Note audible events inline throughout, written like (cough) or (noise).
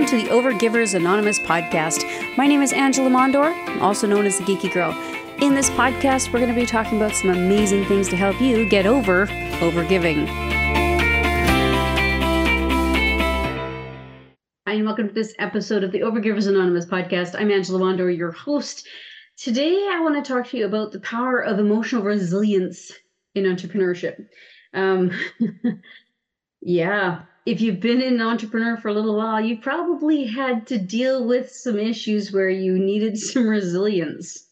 welcome to the Overgivers Anonymous podcast. My name is Angela Mondor, also known as the Geeky Girl. In this podcast, we're going to be talking about some amazing things to help you get over overgiving. Hi, and welcome to this episode of the Overgivers Anonymous podcast. I'm Angela Mondor, your host. Today, I want to talk to you about the power of emotional resilience in entrepreneurship. Um, (laughs) yeah, if you've been an entrepreneur for a little while, you probably had to deal with some issues where you needed (laughs) some resilience.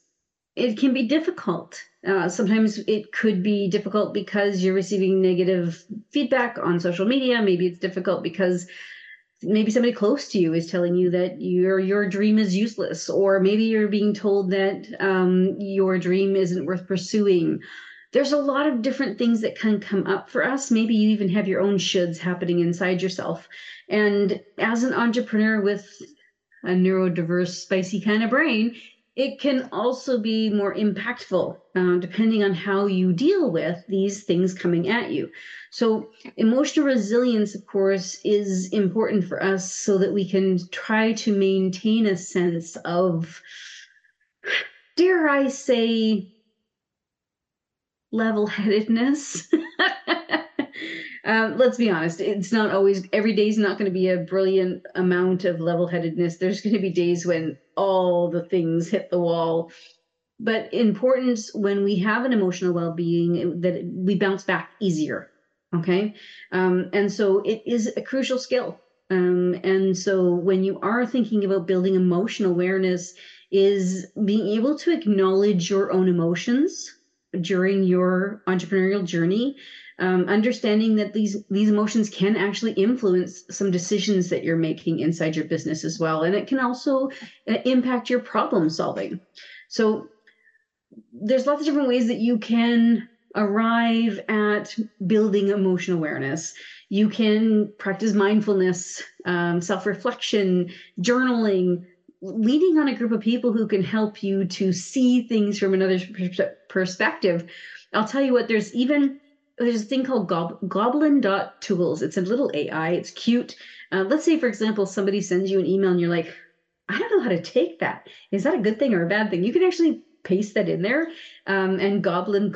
It can be difficult. Uh, sometimes it could be difficult because you're receiving negative feedback on social media. Maybe it's difficult because maybe somebody close to you is telling you that your your dream is useless, or maybe you're being told that um, your dream isn't worth pursuing there's a lot of different things that can come up for us. Maybe you even have your own shoulds happening inside yourself. And as an entrepreneur with a neurodiverse, spicy kind of brain, it can also be more impactful uh, depending on how you deal with these things coming at you. So, emotional resilience, of course, is important for us so that we can try to maintain a sense of, dare I say, level headedness. (laughs) um, let's be honest, it's not always, every day is not going to be a brilliant amount of level headedness. There's going to be days when all the things hit the wall. But importance when we have an emotional well being, that we bounce back easier. Okay. Um, and so it is a crucial skill. Um, and so when you are thinking about building emotional awareness, is being able to acknowledge your own emotions during your entrepreneurial journey um, understanding that these these emotions can actually influence some decisions that you're making inside your business as well. And it can also uh, impact your problem solving. So there's lots of different ways that you can arrive at building emotional awareness. You can practice mindfulness um, self-reflection journaling leaning on a group of people who can help you to see things from another perspective. I'll tell you what, there's even there's a thing called Gob- goblin.tools. It's a little AI. It's cute. Uh, let's say, for example, somebody sends you an email and you're like, I don't know how to take that. Is that a good thing or a bad thing? You can actually paste that in there. Um, and Goblin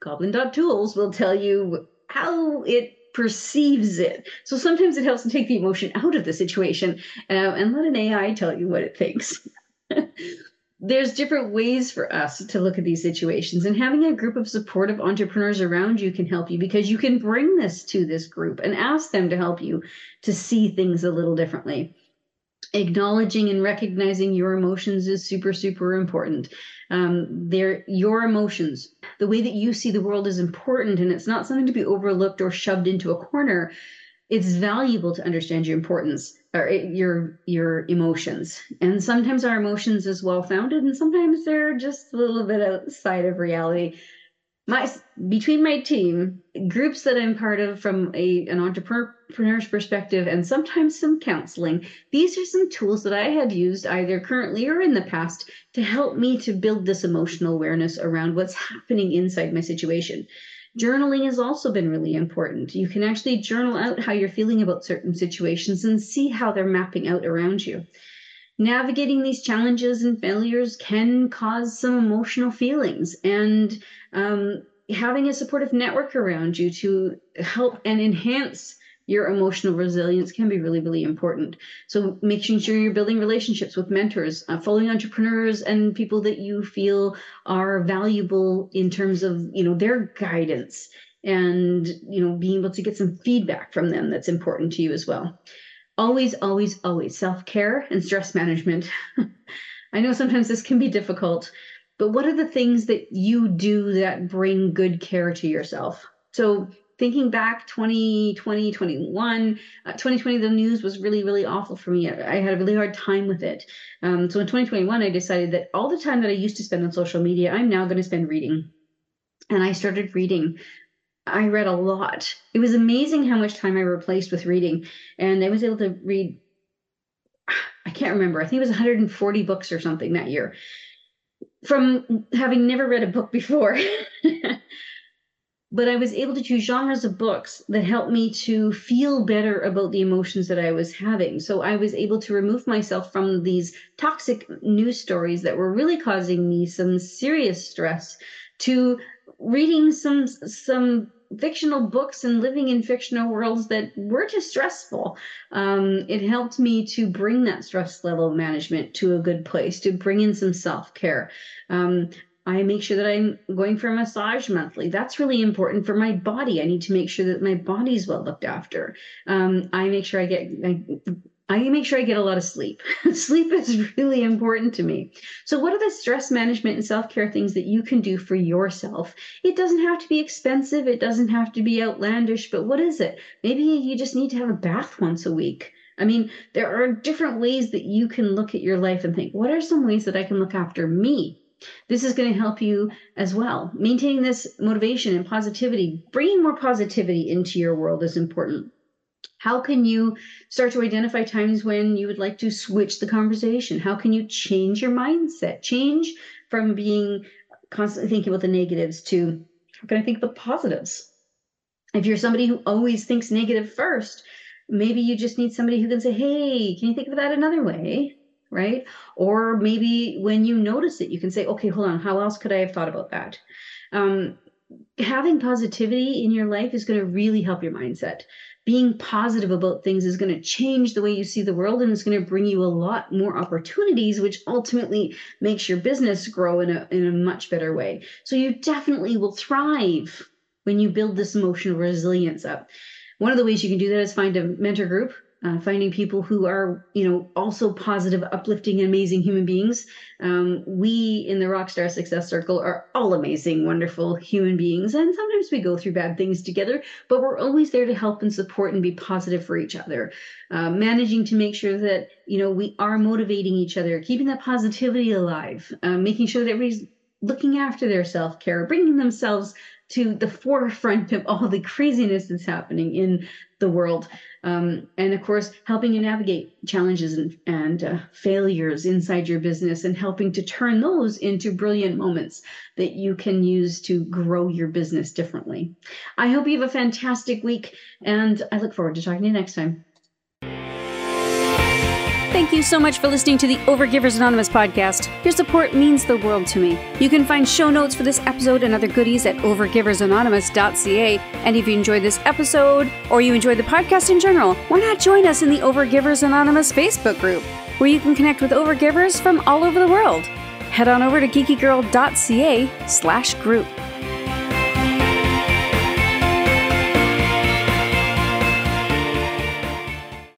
Goblin.tools will tell you how it perceives it. So sometimes it helps to take the emotion out of the situation uh, and let an AI tell you what it thinks. (laughs) There's different ways for us to look at these situations, and having a group of supportive entrepreneurs around you can help you because you can bring this to this group and ask them to help you to see things a little differently acknowledging and recognizing your emotions is super super important. Um, they're your emotions. The way that you see the world is important and it's not something to be overlooked or shoved into a corner. It's valuable to understand your importance or your your emotions. And sometimes our emotions is well founded and sometimes they're just a little bit outside of reality my between my team groups that i'm part of from a an entrepreneur's perspective and sometimes some counseling these are some tools that i have used either currently or in the past to help me to build this emotional awareness around what's happening inside my situation. Journaling has also been really important. You can actually journal out how you're feeling about certain situations and see how they're mapping out around you navigating these challenges and failures can cause some emotional feelings and um, having a supportive network around you to help and enhance your emotional resilience can be really really important. So making sure you're building relationships with mentors uh, following entrepreneurs and people that you feel are valuable in terms of you know their guidance and you know being able to get some feedback from them that's important to you as well always, always, always self care and stress management. (laughs) I know sometimes this can be difficult, but what are the things that you do that bring good care to yourself? So, thinking back 2020, 21, uh, 2020, the news was really, really awful for me. I, I had a really hard time with it. Um, so, in 2021, I decided that all the time that I used to spend on social media, I'm now going to spend reading. And I started reading I read a lot. It was amazing how much time I replaced with reading. And I was able to read, I can't remember, I think it was 140 books or something that year from having never read a book before. (laughs) but I was able to choose genres of books that helped me to feel better about the emotions that I was having. So I was able to remove myself from these toxic news stories that were really causing me some serious stress to reading some some fictional books and living in fictional worlds that weren't as stressful. Um, it helped me to bring that stress level management to a good place, to bring in some self care. Um, I make sure that I'm going for a massage monthly. That's really important for my body. I need to make sure that my body's well looked after. Um, I make sure I get I, I make sure I get a lot of sleep. (laughs) sleep is really important to me. So, what are the stress management and self care things that you can do for yourself? It doesn't have to be expensive, it doesn't have to be outlandish, but what is it? Maybe you just need to have a bath once a week. I mean, there are different ways that you can look at your life and think, what are some ways that I can look after me? This is going to help you as well. Maintaining this motivation and positivity, bringing more positivity into your world is important. How can you start to identify times when you would like to switch the conversation? How can you change your mindset? Change from being constantly thinking about the negatives to how can I think the positives? If you're somebody who always thinks negative first, maybe you just need somebody who can say, Hey, can you think of that another way? right? Or maybe when you notice it, you can say, okay, hold on, how else could I have thought about that? Um, having positivity in your life is going to really help your mindset. Being positive about things is going to change the way you see the world and it's going to bring you a lot more opportunities, which ultimately makes your business grow in a, in a much better way. So you definitely will thrive when you build this emotional resilience up. One of the ways you can do that is find a mentor group uh, finding people who are, you know, also positive, uplifting, amazing human beings. Um, we in the Rockstar Success Circle are all amazing, wonderful human beings, and sometimes we go through bad things together, but we're always there to help and support and be positive for each other. Uh, managing to make sure that you know we are motivating each other, keeping that positivity alive, uh, making sure that everybody's looking after their self care, bringing themselves to the forefront of all the craziness that's happening in the world. Um, and of course, helping you navigate challenges and, and uh, failures inside your business and helping to turn those into brilliant moments that you can use to grow your business differently. I hope you have a fantastic week, and I look forward to talking to you next time. Thank you so much for listening to the Overgivers Anonymous podcast. Your support means the world to me. You can find show notes for this episode and other goodies at overgiversanonymous.ca. And if you enjoyed this episode or you enjoyed the podcast in general, why not join us in the Overgivers Anonymous Facebook group, where you can connect with overgivers from all over the world. Head on over to geekygirl.ca slash group.